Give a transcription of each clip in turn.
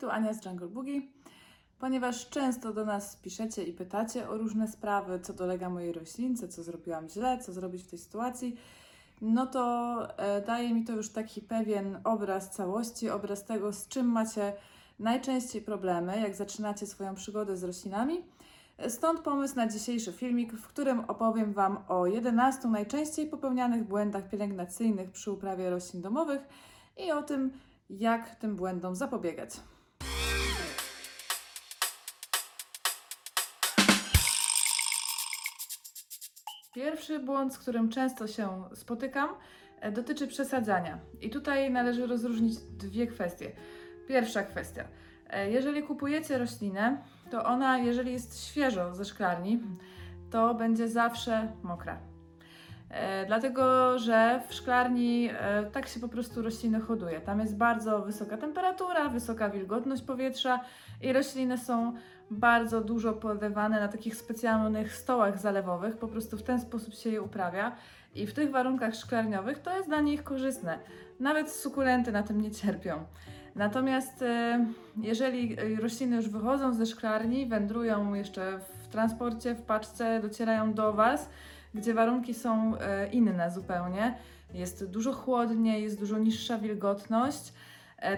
Tu Ania z Jungle Boogie. Ponieważ często do nas piszecie i pytacie o różne sprawy, co dolega mojej roślince, co zrobiłam źle, co zrobić w tej sytuacji, no to e, daje mi to już taki pewien obraz całości, obraz tego, z czym macie najczęściej problemy, jak zaczynacie swoją przygodę z roślinami. Stąd pomysł na dzisiejszy filmik, w którym opowiem Wam o 11 najczęściej popełnianych błędach pielęgnacyjnych przy uprawie roślin domowych i o tym, jak tym błędom zapobiegać. Pierwszy błąd, z którym często się spotykam, e, dotyczy przesadzania. I tutaj należy rozróżnić dwie kwestie. Pierwsza kwestia. e, Jeżeli kupujecie roślinę, to ona, jeżeli jest świeżo ze szklarni, to będzie zawsze mokra. E, dlatego, że w szklarni tak się po prostu rośliny hoduje. Tam jest bardzo wysoka temperatura, wysoka wilgotność powietrza i rośliny są bardzo dużo polewane na takich specjalnych stołach zalewowych. Po prostu w ten sposób się je uprawia i w tych warunkach szklarniowych to jest dla nich korzystne. Nawet sukulenty na tym nie cierpią. Natomiast e, jeżeli rośliny już wychodzą ze szklarni, wędrują jeszcze w transporcie, w paczce, docierają do Was, gdzie warunki są e, inne zupełnie, jest dużo chłodniej, jest dużo niższa wilgotność,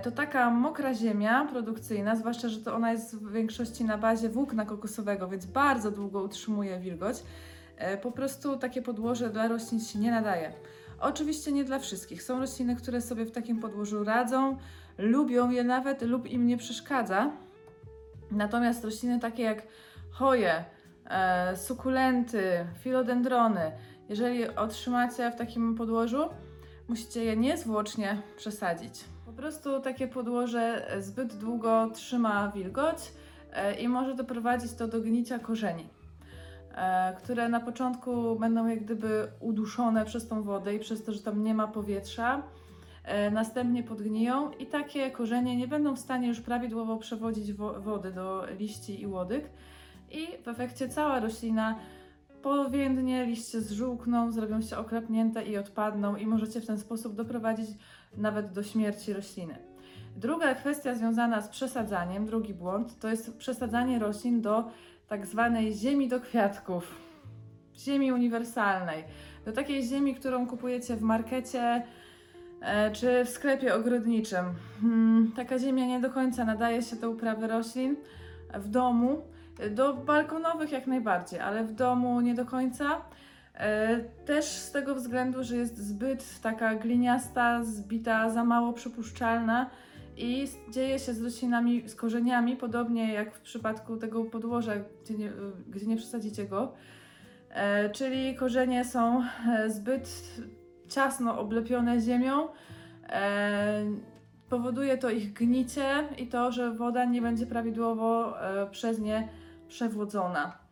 to taka mokra ziemia produkcyjna, zwłaszcza, że to ona jest w większości na bazie włókna kokosowego, więc bardzo długo utrzymuje wilgoć, e, po prostu takie podłoże dla roślin się nie nadaje. Oczywiście nie dla wszystkich. Są rośliny, które sobie w takim podłożu radzą, lubią je nawet lub im nie przeszkadza. Natomiast rośliny takie jak choje, e, sukulenty, filodendrony, jeżeli otrzymacie w takim podłożu, musicie je niezwłocznie przesadzić. Prostu takie podłoże zbyt długo trzyma wilgoć e, i może doprowadzić to do gnicia korzeni, e, które na początku będą jak gdyby uduszone przez tą wodę i przez to, że tam nie ma powietrza. E, Następnie podgniją i takie korzenie nie będą w stanie już prawidłowo przewodzić wo- wody do liści i łodyg i w efekcie cała roślina powiędnie, liście zżółkną, zrobią się okropnięte i odpadną i możecie w ten sposób doprowadzić nawet do śmierci rośliny. Druga kwestia związana z przesadzaniem, drugi błąd, to jest przesadzanie roślin do tak zwanej ziemi do kwiatków, ziemi uniwersalnej, do takiej ziemi, którą kupujecie w markecie e, czy w sklepie ogrodniczym. Hmm, taka ziemia nie do końca nadaje się do uprawy roślin w domu, do balkonowych jak najbardziej, ale w domu nie do końca. E, Też z tego względu, że jest zbyt taka gliniasta, zbita, za mało przypuszczalna i dzieje się z roślinami, z korzeniami, podobnie jak w przypadku tego podłoża, gdzie nie, gdzie nie przesadzicie go. E, Czyli korzenie są e, zbyt ciasno oblepione ziemią. Powoduje to ich gnicie i to, że woda nie będzie prawidłowo przez nie przewłodzona.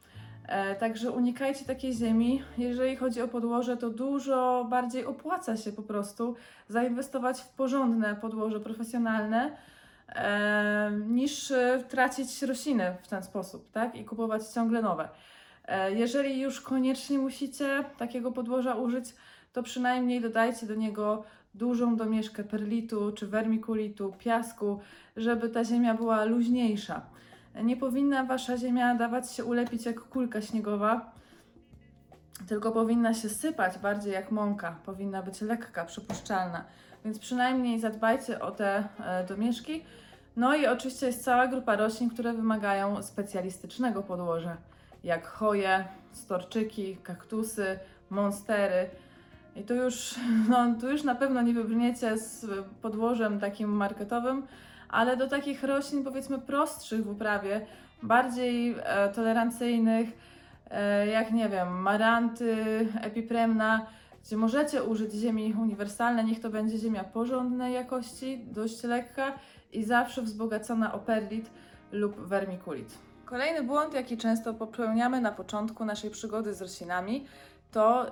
E, Także unikajcie takiej ziemi. Jeżeli chodzi o podłoże, to dużo bardziej opłaca się po prostu zainwestować w porządne podłoże profesjonalne, e, niż e, tracić rośliny w ten sposób, tak? I kupować ciągle nowe. Jeżeli już koniecznie musicie takiego podłoża użyć, to przynajmniej dodajcie do niego dużą domieszkę perlitu czy wermikulitu, piasku, żeby ta ziemia była luźniejsza. Nie powinna wasza ziemia dawać się ulepić jak kulka śniegowa, tylko powinna się sypać bardziej jak mąka. Powinna być lekka, przypuszczalna. Więc przynajmniej zadbajcie o te e, domieszki. No i oczywiście jest cała grupa roślin, które wymagają specjalistycznego podłoża, jak choje, storczyki, kaktusy, monstery. I tu już, no, tu już na pewno nie wybrniecie z podłożem takim marketowym, ale do takich roślin powiedzmy prostszych w uprawie, bardziej e, tolerancyjnych, e, jak nie wiem, maranty, epipremna, gdzie możecie użyć ziemi uniwersalnej, niech to będzie ziemia porządnej jakości, dość lekka i zawsze wzbogacona o perlit lub wermikulit. Kolejny błąd, jaki często popełniamy na początku naszej przygody z roślinami, to y,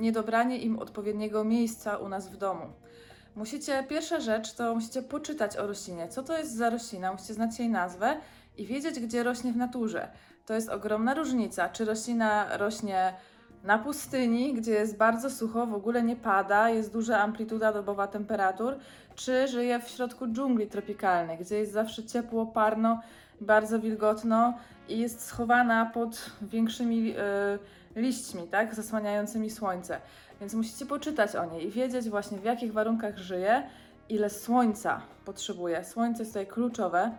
niedobranie im odpowiedniego miejsca u nas w domu. Musicie, pierwsza rzecz to musicie poczytać o roślinie. Co to jest za roślina? Musicie znać jej nazwę i wiedzieć, gdzie rośnie w naturze. To jest ogromna różnica, czy roślina rośnie Na pustyni, gdzie jest bardzo sucho, w ogóle nie pada, jest duża amplituda dobowa temperatur, czy żyje w środku dżungli tropikalnej, gdzie jest zawsze ciepło, parno, bardzo wilgotno i jest schowana pod większymi y, liśćmi, tak, zasłaniającymi słońce. Więc musicie poczytać o niej i wiedzieć właśnie w jakich warunkach żyje, ile słońca potrzebuje. Słońce jest tutaj kluczowe.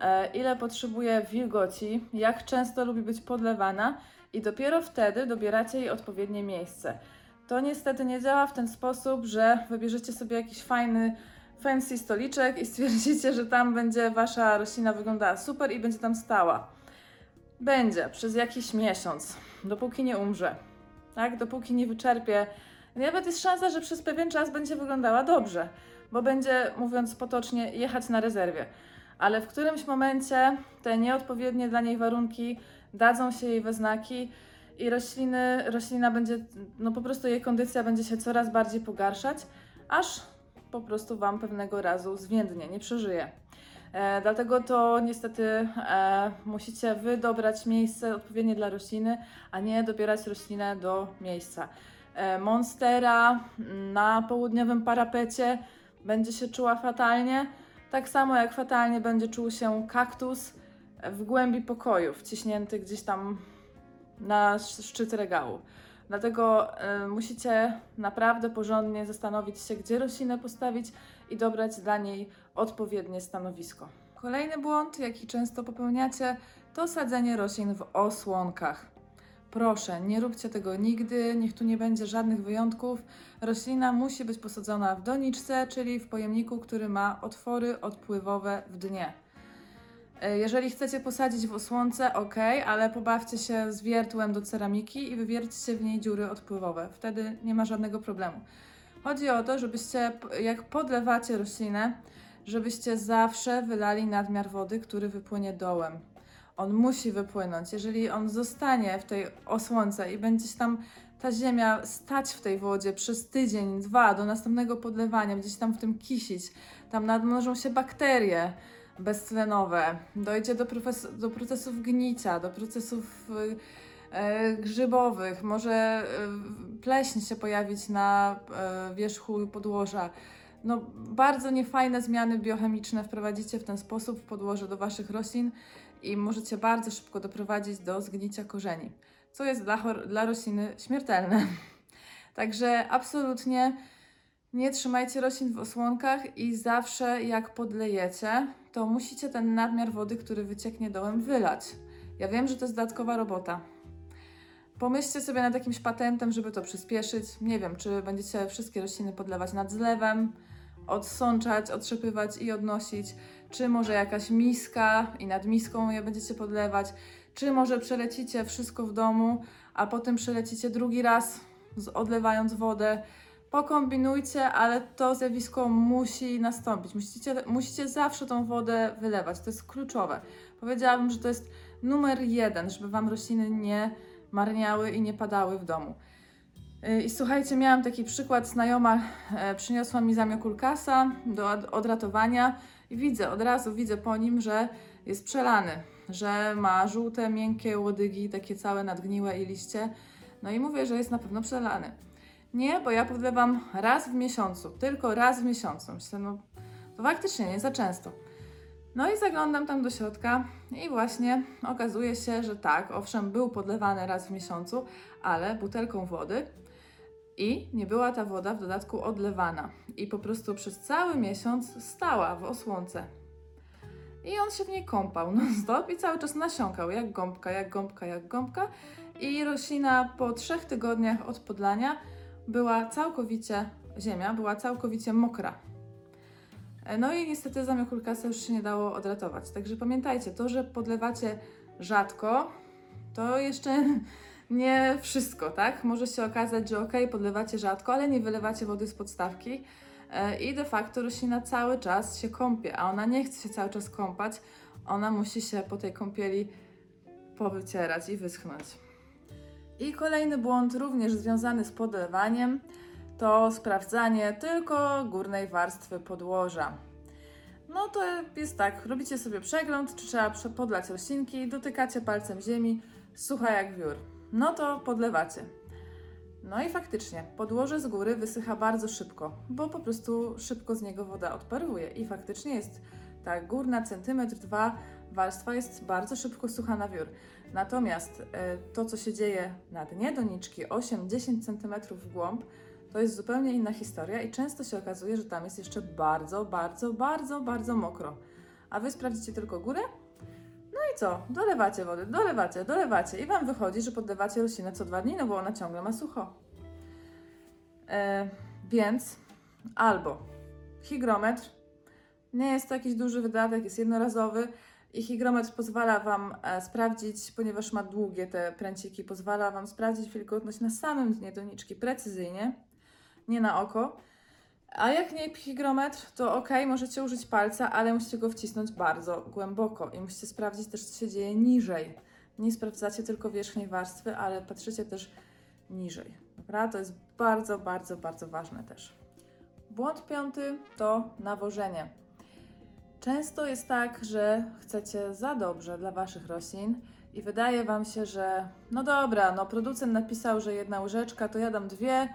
E, ile potrzebuje wilgoci, jak często lubi być podlewana i dopiero wtedy dobieracie jej odpowiednie miejsce. To niestety nie działa w ten sposób, że wybierzecie sobie jakiś fajny, fancy stoliczek i stwierdzicie, że tam będzie wasza roślina wyglądała super i będzie tam stała. Będzie przez jakiś miesiąc, dopóki nie umrze, tak? Dopóki nie wyczerpie. Nawet jest szansa, że przez pewien czas będzie wyglądała dobrze, bo będzie, mówiąc potocznie, jechać na rezerwie ale w którymś momencie te nieodpowiednie dla niej warunki dadzą się jej we znaki i rośliny, roślina będzie, no po prostu jej kondycja będzie się coraz bardziej pogarszać, aż po prostu Wam pewnego razu zwiędnie, nie przeżyje. E, dlatego to niestety e, musicie Wy dobrać miejsce odpowiednie dla rośliny, a nie dobierać roślinę do miejsca. E, monstera na południowym parapecie będzie się czuła fatalnie, tak samo jak fatalnie będzie czuł się kaktus w głębi pokoju, wciśnięty gdzieś tam na sz- szczyt regału. Dlatego musicie naprawdę porządnie zastanowić się, gdzie roślinę postawić i dobrać dla niej odpowiednie stanowisko. Kolejny błąd, jaki często popełniacie, to sadzenie roślin w osłonkach. Proszę, nie róbcie tego nigdy, niech tu nie będzie żadnych wyjątków. Roślina musi być posadzona w doniczce, czyli w pojemniku, który ma otwory odpływowe w dnie. E, Jeżeli chcecie posadzić w osłonce, ok, ale pobawcie się z wiertłem do ceramiki i wywierćcie w niej dziury odpływowe. Wtedy nie ma żadnego problemu. Chodzi o to, żebyście, jak podlewacie roślinę, żebyście zawsze wylali nadmiar wody, który wypłynie dołem. On musi wypłynąć. Jeżeli on zostanie w tej osłonce i będzie się tam ta ziemia stać w tej wodzie przez tydzień, dwa, do następnego podlewania, gdzieś tam w tym kisić, tam nadmnożą się bakterie beztlenowe, dojdzie do, do procesów gnicia, do procesów e, grzybowych, może y, pleśń się pojawić na e, wierzchu podłoża. No, bardzo niefajne zmiany biochemiczne wprowadzicie w ten sposób w podłoże do Waszych roślin i możecie bardzo szybko doprowadzić do zgnicia korzeni, co jest dla, dla rośliny śmiertelne. Także absolutnie nie trzymajcie roślin w osłonkach i zawsze jak podlejecie, to musicie ten nadmiar wody, który wycieknie dołem, wylać. Ja wiem, że to jest dodatkowa robota. Pomyślcie sobie nad jakimś patentem, żeby to przyspieszyć. Nie wiem, czy będziecie wszystkie rośliny podlewać nad zlewem, odsączać, otrzepywać i odnosić, czy może jakaś miska i nad miską je będziecie podlewać, czy może przelecicie wszystko w domu, a potem przelecicie drugi raz, odlewając wodę. Pokombinujcie, ale to zjawisko musi nastąpić. Musicie, musicie zawsze tą wodę wylewać. To jest kluczowe. Powiedziałabym, że to jest numer jeden, żeby Wam rośliny nie marniały i nie padały w domu. Yy, I słuchajcie, miałam taki przykład, znajoma e, przyniosła mi zamiokulkasa do od- odratowania i widzę, od razu widzę po nim, że jest przelany, że ma żółte, miękkie łodygi, takie całe nadgniłe i liście. No i mówię, że jest na pewno przelany. Nie, bo ja podlewam raz w miesiącu, tylko raz w miesiącu. Myślę, no to faktycznie nie za często. No i zaglądam tam do środka i właśnie okazuje się, że tak, owszem, był podlewany raz w miesiącu, ale butelką wody i nie była ta woda w dodatku odlewana. I po prostu przez cały miesiąc stała w osłonce. I on się w niej kąpał non-stop i cały czas nasiąkał, jak gąbka, jak gąbka, jak gąbka. I roślina po trzech tygodniach od podlania była całkowicie, ziemia była całkowicie mokra. E, No i niestety zamiokulkasa już się nie dało odratować. Także pamiętajcie, to, że podlewacie rzadko, to jeszcze nie wszystko, tak? Może się okazać, że ok, podlewacie rzadko, ale nie wylewacie wody z podstawki e, i de facto roślina cały czas się kąpie, a ona nie chce się cały czas kąpać, ona musi się po tej kąpieli powycierać i wyschnąć. I kolejny błąd, również związany z podlewaniem, to sprawdzanie tylko górnej warstwy podłoża. No to jest tak, robicie sobie przegląd, czy trzeba podlać roślinki, dotykacie palcem ziemi, sucha jak wiór. No to podlewacie. No i faktycznie, podłoże z góry wysycha bardzo szybko, bo po prostu szybko z niego woda odparowuje. I faktycznie jest ta górna centymetr, dwa warstwa jest bardzo szybko sucha na wiór. Natomiast e, to, co się dzieje na dnie doniczki, 8-10 cm w głąb, to jest zupełnie inna historia i często się okazuje, że tam jest jeszcze bardzo, bardzo, bardzo, bardzo mokro. A wy sprawdzicie tylko górę? No i co? Dolewacie wody, dolewacie, dolewacie i wam wychodzi, że podlewacie roślinę co dwa dni, no bo ona ciągle ma sucho. E, więc albo hygrometr, nie jest to jakiś duży wydatek, jest jednorazowy i hygrometr pozwala Wam e, sprawdzić, ponieważ ma długie te pręciki, pozwala Wam sprawdzić wilgotność na samym dnie doniczki precyzyjnie, nie na oko. A jak nie hygrometr, to ok, możecie użyć palca, ale musicie go wcisnąć bardzo głęboko i musicie sprawdzić też, co się dzieje niżej. Nie sprawdzacie tylko wierzchniej warstwy, ale patrzycie też niżej. Dobra? To jest bardzo, bardzo, bardzo ważne też. Błąd piąty to nawożenie. Często jest tak, że chcecie za dobrze dla Waszych roślin i wydaje Wam się, że no dobra, no producent napisał, że jedna łyżeczka, to ja dam dwie,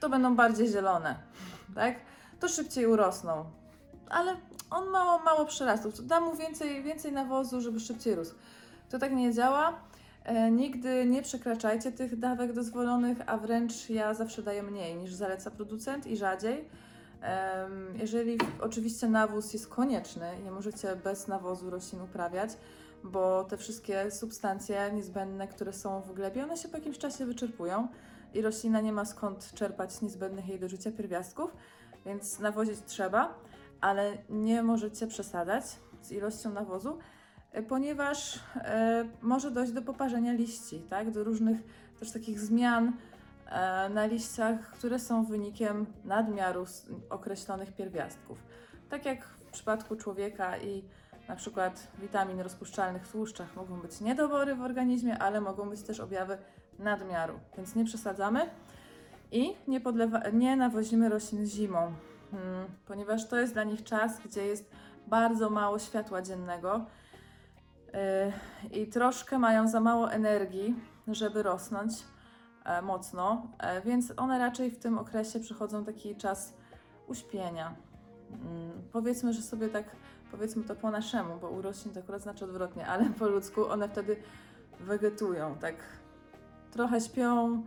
to będą bardziej zielone, tak? To szybciej urosną. Ale on mało, mało przyrastów. Dam mu więcej, więcej nawozu, żeby szybciej rósł. To tak nie działa. E, nigdy nie przekraczajcie tych dawek dozwolonych, a wręcz ja zawsze daję mniej niż zaleca producent i rzadziej. Em, Jeżeli oczywiście nawóz jest konieczny, nie możecie bez nawozu roślin uprawiać, bo te wszystkie substancje niezbędne, które są w glebie, one się po jakimś czasie wyczerpują i roślina nie ma skąd czerpać niezbędnych jej do życia pierwiastków, więc nawozić trzeba, ale nie możecie przesadzać z ilością nawozu, e, ponieważ e, może dojść do poparzenia liści, tak? do różnych też takich zmian e, na liściach, które są wynikiem nadmiaru określonych pierwiastków. Tak jak w przypadku człowieka i na przykład witamin rozpuszczalnych w tłuszczach mogą być niedobory w organizmie, ale mogą być też objawy nadmiaru, więc nie przesadzamy i nie, podlewa- nie nawozimy roślin zimą, mm, ponieważ to jest dla nich czas, gdzie jest bardzo mało światła dziennego yy, i troszkę mają za mało energii, żeby rosnąć e, mocno, e, więc one raczej w tym okresie przechodzą taki czas uśpienia. Mm, Powiedzmy, że sobie tak, powiedzmy to po naszemu, bo u roślin to akurat znaczy odwrotnie, ale po ludzku one wtedy wegetują, tak trochę śpią,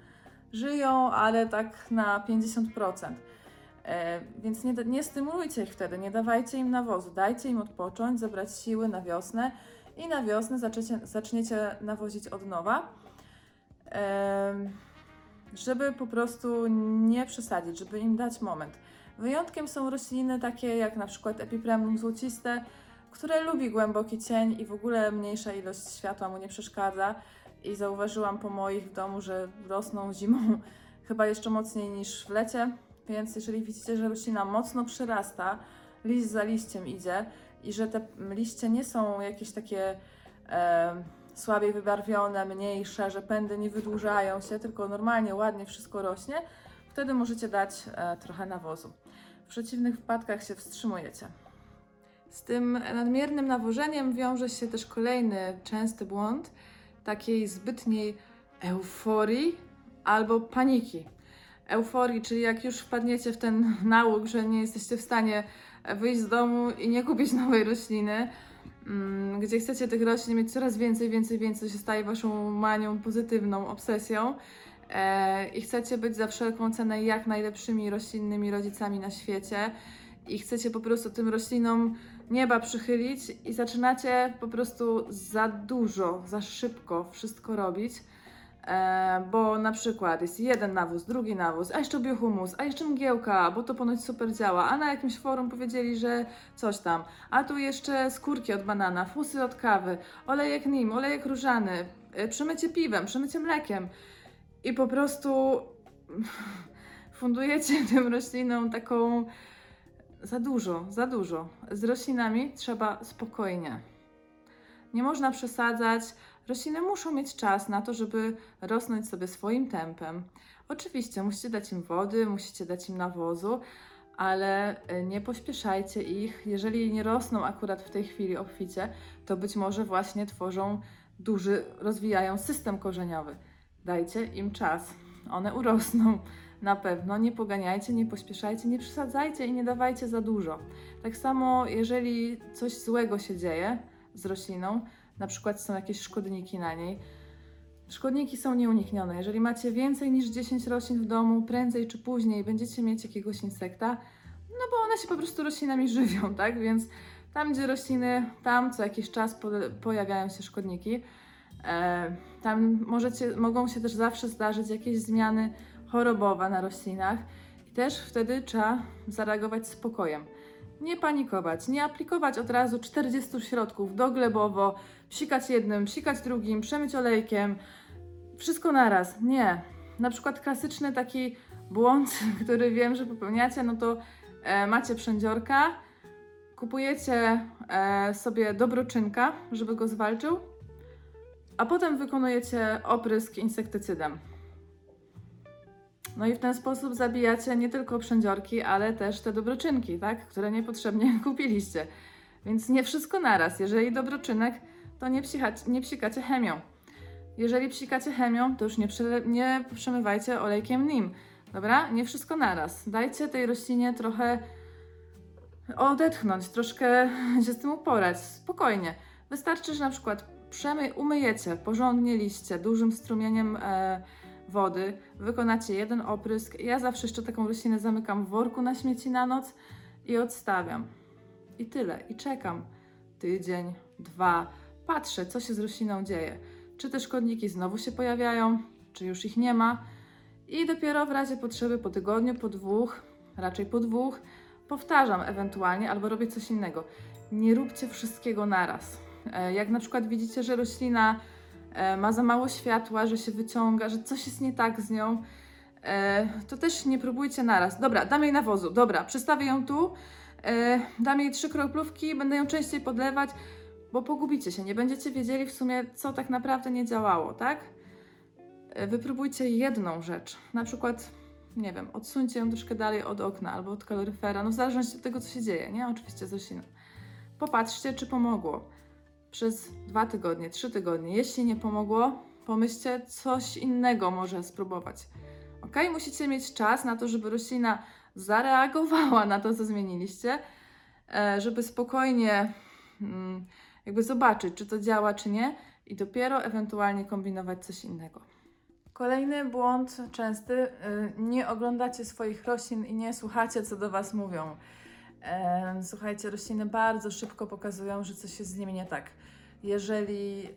żyją, ale tak na 50%. E, więc nie, nie stymulujcie ich wtedy, nie dawajcie im nawozu, dajcie im odpocząć, zebrać siły na wiosnę i na wiosnę zaczniecie, zaczniecie nawozić od nowa, em, żeby po prostu nie przesadzić, żeby im dać moment. Wyjątkiem są rośliny takie jak na przykład epipremnum złociste, które lubi głęboki cień i w ogóle mniejsza ilość światła mu nie przeszkadza. I zauważyłam po moich w domu, że rosną zimą chyba jeszcze mocniej niż w lecie. Więc jeżeli widzicie, że roślina mocno przyrasta, liść za liściem idzie i że te liście nie są jakieś takie e, słabiej wybarwione, mniejsze, że pędy nie wydłużają się, tylko normalnie, ładnie wszystko rośnie, wtedy możecie dać e, trochę nawozu. W przeciwnych wypadkach się wstrzymujecie. Z tym nadmiernym nawożeniem wiąże się też kolejny częsty błąd takiej zbytniej euforii albo paniki. Euforii, czyli jak już wpadniecie w ten nałóg, że nie jesteście w stanie wyjść z domu i nie kupić nowej rośliny, mm, gdzie chcecie tych roślin mieć coraz więcej, więcej, więcej, się staje waszą manią, pozytywną obsesją e, i chcecie być za wszelką cenę jak najlepszymi roślinnymi rodzicami na świecie i chcecie po prostu tym roślinom nieba przychylić i zaczynacie po prostu za dużo, za szybko wszystko robić. E, bo na przykład jest jeden nawóz, drugi nawóz, a jeszcze biohumus, a jeszcze mgiełka, bo to ponoć super działa, a na jakimś forum powiedzieli, że coś tam, a tu jeszcze skórki od banana, fusy od kawy, olejek nim, olejek różany, e, przemycie piwem, przemycie mlekiem. I po prostu fundujecie tym roślinom taką za dużo, za dużo. Z roślinami trzeba spokojnie. Nie można przesadzać. Rośliny muszą mieć czas na to, żeby rosnąć sobie swoim tempem. Oczywiście musicie dać im wody, musicie dać im nawozu, ale e, nie pośpieszajcie ich. Jeżeli nie rosną akurat w tej chwili obficie, to być może właśnie tworzą duży, rozwijają system korzeniowy. Dajcie im czas. one urosną na pewno. Nie poganiajcie, nie pośpieszajcie, nie przesadzajcie i nie dawajcie za dużo. Tak samo, jeżeli coś złego się dzieje z rośliną, na przykład są jakieś szkodniki na niej, Szkodniki są nieuniknione. Jeżeli macie więcej niż 10 roślin w domu, prędzej czy później będziecie mieć jakiegoś insekta, no bo one się po prostu roślinami żywią, tak? Więc tam, gdzie rośliny, tam co jakiś czas po, pojawiają się szkodniki. E, tam możecie, mogą się też zawsze zdarzyć jakieś zmiany chorobowe na roślinach i też wtedy trzeba zareagować spokojem. Nie panikować, nie aplikować od razu 40 środków doglebowo, psikać jednym, psikać drugim, przemyć olejkiem, wszystko naraz. Nie. Na przykład klasyczny taki błąd, który wiem, że popełniacie, no to e, macie przędziorka, kupujecie e, sobie dobroczynka, żeby go zwalczył, a potem wykonujecie oprysk insektycydem. No i w ten sposób zabijacie nie tylko przędziorki, ale też te dobroczynki, tak? które niepotrzebnie kupiliście. Więc nie wszystko naraz. Jeżeli dobroczynek, to nie, psichać, nie psikacie chemią. Jeżeli psikacie chemią, to już nie, przele- nie przemywajcie olejkiem nim. Dobra? Nie wszystko naraz. Dajcie tej roślinie trochę odetchnąć, troszkę się z tym uporać. Spokojnie. Wystarczy, że na przykład przemy, umyjecie porządnie liście dużym strumieniem e, wody, wykonacie jeden oprysk. Ja zawsze jeszcze taką roślinę zamykam w worku na śmieci na noc i odstawiam. I tyle. I czekam. Tydzień, dwa. Patrzę, co się z rośliną dzieje. Czy te szkodniki znowu się pojawiają, czy już ich nie ma. I dopiero w razie potrzeby po tygodniu, po dwóch, raczej po dwóch, powtarzam ewentualnie albo robię coś innego. Nie róbcie wszystkiego naraz. E, Jak na przykład widzicie, że roślina ma za mało światła, że się wyciąga, że coś jest nie tak z nią, e, to też nie próbujcie naraz. Dobra, dam jej nawozu, dobra, przestawię ją tu, e, dam jej trzy kroplówki, będę ją częściej podlewać, bo pogubicie się, nie będziecie wiedzieli w sumie, co tak naprawdę nie działało, tak? E, Wypróbujcie jedną rzecz, na przykład, nie wiem, odsuńcie ją troszkę dalej od okna albo od kaloryfera, no w zależności od tego, co się dzieje, nie? Oczywiście z. Popatrzcie, czy pomogło przez dwa tygodnie, trzy tygodnie. Jeśli nie pomogło, pomyślcie, coś innego może spróbować. Ok? Musicie mieć czas na to, żeby roślina zareagowała na to, co zmieniliście, e, żeby spokojnie mm, jakby zobaczyć, czy to działa, czy nie, i dopiero ewentualnie kombinować coś innego. Kolejny błąd częsty, y, nie oglądacie swoich roślin i nie słuchacie, co do Was mówią. Słuchajcie, rośliny bardzo szybko pokazują, że coś jest z nimi nie tak. Jeżeli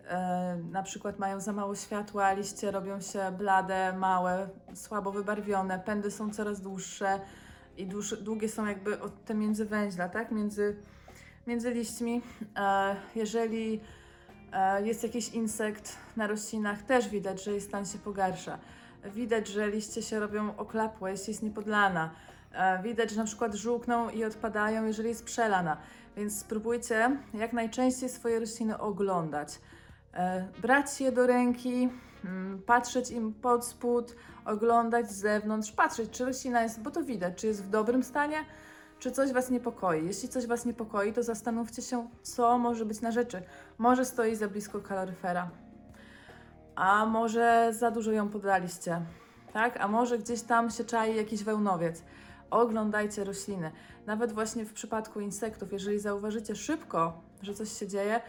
na przykład mają za mało światła, liście robią się blade, małe, słabo wybarwione, pędy są coraz dłuższe i długie są jakby od te międzywęźla, tak? Między, między liśćmi. E, jeżeli e, jest jakiś insekt na roślinach, też widać, że jej stan się pogarsza. Widać, że liście się robią oklapłe, jeśli jest niepodlana. E, Widać, że na przykład żółkną i odpadają, jeżeli jest przelana. Więc spróbujcie jak najczęściej swoje rośliny oglądać. E, Brać je do ręki, mm, patrzeć im pod spód, oglądać z zewnątrz, patrzeć, czy roślina jest, bo to widać, czy jest w dobrym stanie, czy coś Was niepokoi. Jeśli coś Was niepokoi, to zastanówcie się, co może być na rzeczy. Może stoi za blisko kaloryfera, a może za dużo ją podaliście, tak? A może gdzieś tam się czai jakiś wełnowiec. Oglądajcie rośliny. Nawet właśnie w przypadku insektów, jeżeli zauważycie szybko, że coś się dzieje,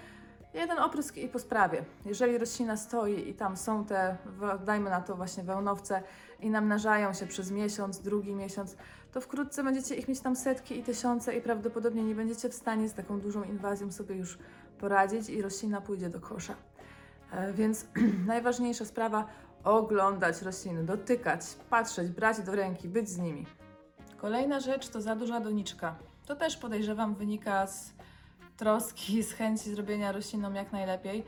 jeden oprysk i po sprawie. Jeżeli roślina stoi i tam są te, dajmy na to właśnie wełnowce i namnażają się przez miesiąc, drugi miesiąc, to wkrótce będziecie ich mieć tam setki i tysiące i prawdopodobnie nie będziecie w stanie z taką dużą inwazją sobie już poradzić i roślina pójdzie do kosza. E, Więc najważniejsza sprawa oglądać rośliny, dotykać, patrzeć, brać do ręki, być z nimi. Kolejna rzecz to za duża doniczka. To też podejrzewam wynika z troski, z chęci zrobienia roślinom jak najlepiej.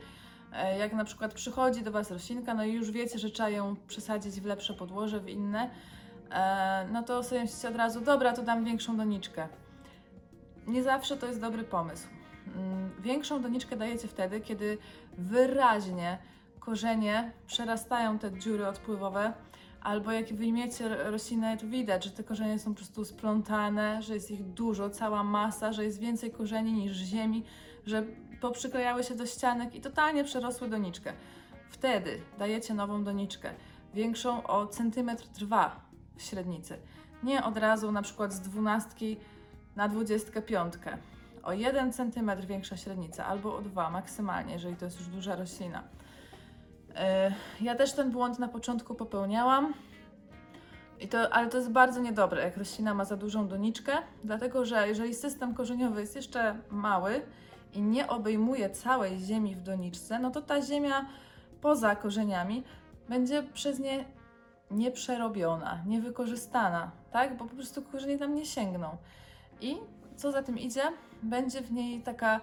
E, Jak na przykład przychodzi do Was roślinka, no i już wiecie, że trzeba ją przesadzić w lepsze podłoże, w inne, e, no to sobie myślicie od razu, dobra, to dam większą doniczkę. Nie zawsze to jest dobry pomysł. Mm, Większą doniczkę dajecie wtedy, kiedy wyraźnie korzenie przerastają te dziury odpływowe, albo jak wyjmiecie ro- roślinę, to widać, że te korzenie są po prostu splątane, że jest ich dużo, cała masa, że jest więcej korzeni niż ziemi, że poprzyklejały się do ścianek i totalnie przerosły doniczkę. Wtedy dajecie nową doniczkę. większą o centymetr dwa w średnicy. Nie od razu na przykład z dwunastki na dwudziestkę piątkę. O 1 cm większa średnica, albo o 2 maksymalnie, jeżeli to jest już duża roślina. Ja też ten błąd na początku popełniałam. I to, ale to jest bardzo niedobre, jak roślina ma za dużą doniczkę, dlatego że jeżeli system korzeniowy jest jeszcze mały i nie obejmuje całej ziemi w doniczce, no to ta ziemia poza korzeniami będzie przez nie nieprzerobiona, niewykorzystana, tak? Bo po prostu korzenie tam nie sięgną. I co za tym idzie, będzie w niej taka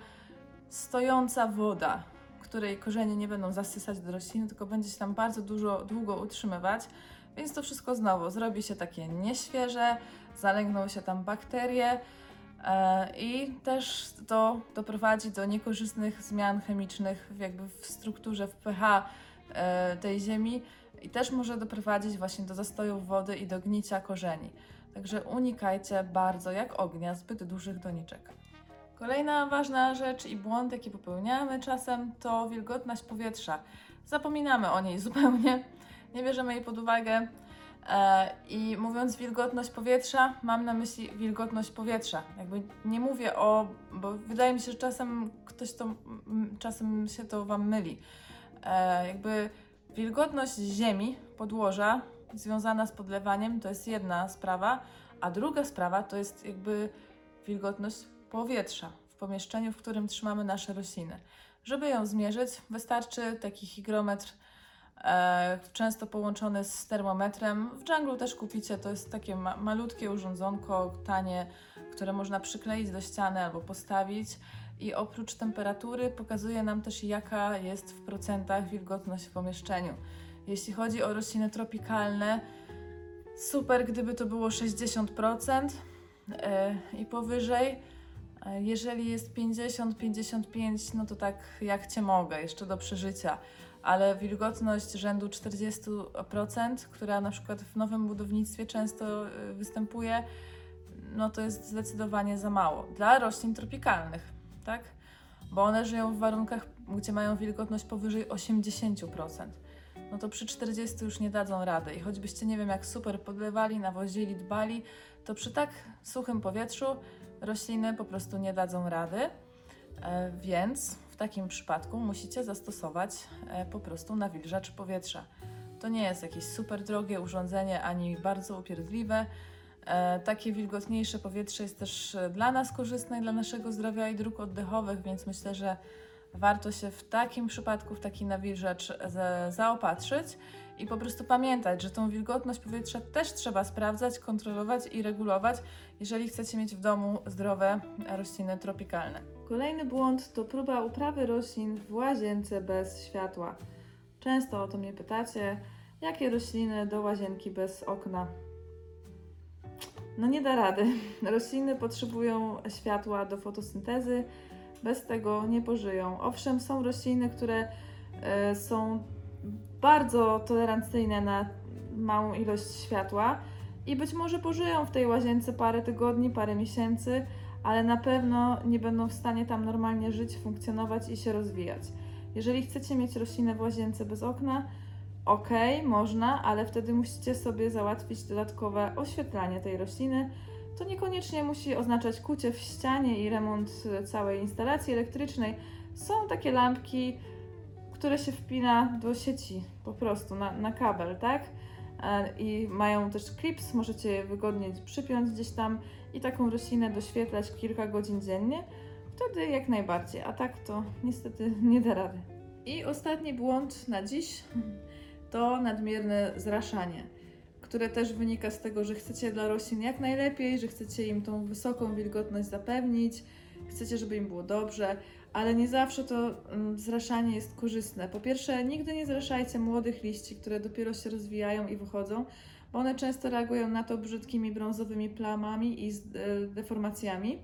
stojąca woda, której korzenie nie będą zasysać do rośliny, tylko będzie się tam bardzo dużo, długo utrzymywać. Więc to wszystko znowu zrobi się takie nieświeże, zalęgną się tam bakterie e, i też to doprowadzi do niekorzystnych zmian chemicznych jakby w strukturze, w pH e, tej ziemi i też może doprowadzić właśnie do zastojów wody i do gnicia korzeni. Także unikajcie bardzo, jak ognia, zbyt dużych doniczek. Kolejna ważna rzecz i błąd, jaki popełniamy czasem, to wilgotność powietrza. Zapominamy o niej zupełnie, nie bierzemy jej pod uwagę. E, I mówiąc wilgotność powietrza, mam na myśli wilgotność powietrza. Jakby nie mówię o, bo wydaje mi się, że czasem ktoś to, czasem się to Wam myli. E, jakby wilgotność ziemi, podłoża, związana z podlewaniem, to jest jedna sprawa, a druga sprawa to jest jakby wilgotność powietrza w pomieszczeniu, w którym trzymamy nasze rośliny. Żeby ją zmierzyć, wystarczy taki hygrometr, e, często połączony z termometrem. W dżunglu też kupicie, to jest takie ma malutkie urządzonko, tanie, które można przykleić do ściany albo postawić. I oprócz temperatury pokazuje nam też, jaka jest w procentach wilgotność w pomieszczeniu. Jeśli chodzi o rośliny tropikalne, super gdyby to było 60% e, i powyżej. E, Jeżeli jest 50-55, no to tak jak cię mogę, jeszcze do przeżycia. Ale wilgotność rzędu 40%, która na przykład w nowym budownictwie często e, występuje, no to jest zdecydowanie za mało. Dla roślin tropikalnych, tak? Bo one żyją w warunkach, gdzie mają wilgotność powyżej 80%. No to przy 40 już nie dadzą rady. I choćbyście nie wiem jak super podlewali, nawozili, dbali, to przy tak suchym powietrzu rośliny po prostu nie dadzą rady, e, więc w takim przypadku musicie zastosować e, po prostu nawilżacz powietrza. To nie jest jakieś super drogie urządzenie ani bardzo upierdliwe. E, Takie wilgotniejsze powietrze jest też dla nas korzystne dla naszego zdrowia i dróg oddechowych, więc myślę, że warto się w takim przypadku w taki nawilżacz za- zaopatrzyć i po prostu pamiętać, że tą wilgotność powietrza też trzeba sprawdzać, kontrolować i regulować, jeżeli chcecie mieć w domu zdrowe rośliny tropikalne. Kolejny błąd to próba uprawy roślin w łazience bez światła. Często o to mnie pytacie, jakie rośliny do łazienki bez okna? No nie da rady. Rośliny potrzebują światła do fotosyntezy, bez tego nie pożyją. Owszem, są rośliny, które e, są bardzo tolerancyjne na małą ilość światła i być może pożyją w tej łazience parę tygodni, parę miesięcy, ale na pewno nie będą w stanie tam normalnie żyć, funkcjonować i się rozwijać. Jeżeli chcecie mieć roślinę w łazience bez okna, ok, można, ale wtedy musicie sobie załatwić dodatkowe oświetlanie tej rośliny. To niekoniecznie musi oznaczać kucie w ścianie i remont e, całej instalacji elektrycznej. Są takie lampki, które się wpina do sieci po prostu na, na kabel, tak? E, I mają też clips, możecie je wygodnie przypiąć gdzieś tam i taką roślinę doświetlać kilka godzin dziennie. Wtedy jak najbardziej, a tak to niestety nie da rady. I ostatni błąd na dziś to nadmierne zraszanie, które też wynika z tego, że chcecie dla roślin jak najlepiej, że chcecie im tą wysoką wilgotność zapewnić, chcecie, żeby im było dobrze, ale nie zawsze to mm, zraszanie jest korzystne. Po pierwsze, nigdy nie zraszajcie młodych liści, które dopiero się rozwijają i wychodzą, bo one często reagują na to brzydkimi brązowymi plamami i e, deformacjami.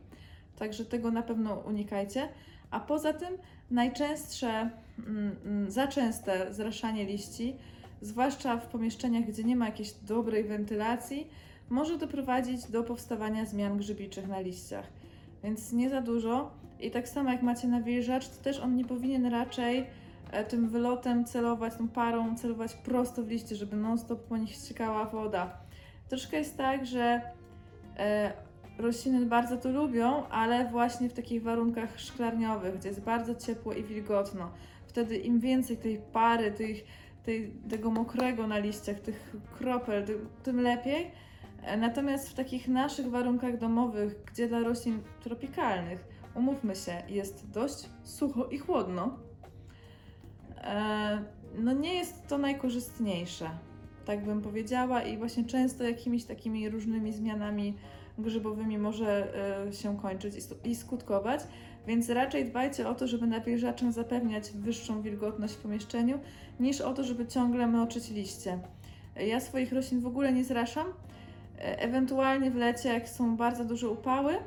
Także tego na pewno unikajcie. A poza tym najczęstsze, mm, mm, za częste zraszanie liści, zwłaszcza w pomieszczeniach, gdzie nie ma jakiejś dobrej wentylacji, może doprowadzić do powstawania zmian grzybiczych na liściach. Więc nie za dużo. I tak samo jak macie nawilżacz, to też on nie powinien raczej e, tym wylotem celować, tą parą celować prosto w liście, żeby non-stop po nich ściekała woda. Troszkę jest tak, że e, rośliny bardzo to lubią, ale właśnie w takich warunkach szklarniowych, gdzie jest bardzo ciepło i wilgotno. Wtedy im więcej tej pary, tych, tej, tego mokrego na liściach, tych kropel, ty- tym lepiej. Natomiast w takich naszych warunkach domowych, gdzie dla roślin tropikalnych, umówmy się, jest dość sucho i chłodno, e, no nie jest to najkorzystniejsze, tak bym powiedziała, i właśnie często jakimiś takimi różnymi zmianami grzybowymi może e, się kończyć i skutkować, więc raczej dbajcie o to, żeby nawilżaczem zapewniać wyższą wilgotność w pomieszczeniu, niż o to, żeby ciągle moczyć liście. Ja swoich roślin w ogóle nie zraszam, ewentualnie w lecie, jak są bardzo duże upały, e,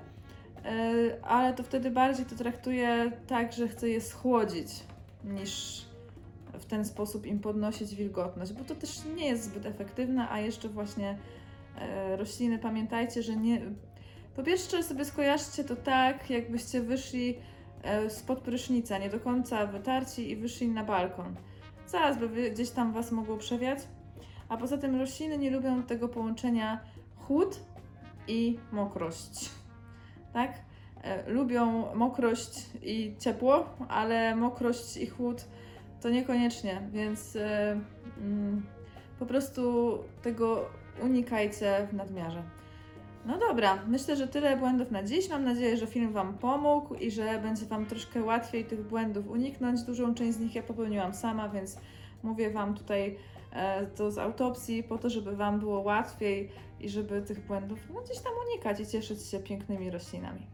ale to wtedy bardziej to traktuję tak, że chcę je schłodzić, niż w ten sposób im podnosić wilgotność, bo to też nie jest zbyt efektywne, a jeszcze właśnie e, rośliny, pamiętajcie, że nie. Po pierwsze, sobie skojarzcie to tak, jakbyście wyszli e, spod prysznica, nie do końca wytarci i wyszli na balkon. Zaraz by gdzieś tam was mogło przewiać. A poza tym rośliny nie lubią tego połączenia chłód i mokrość. Tak? E, lubią mokrość i ciepło, ale mokrość i chłód to niekoniecznie, więc mm, po prostu tego unikajcie w nadmiarze. No dobra, myślę, że tyle błędów na dziś. Mam nadzieję, że film Wam pomógł i że będzie Wam troszkę łatwiej tych błędów uniknąć. Dużą część z nich ja popełniłam sama, więc mówię Wam tutaj e, to z autopsji po to, żeby Wam było łatwiej i żeby tych błędów no, gdzieś tam unikać i cieszyć się pięknymi roślinami.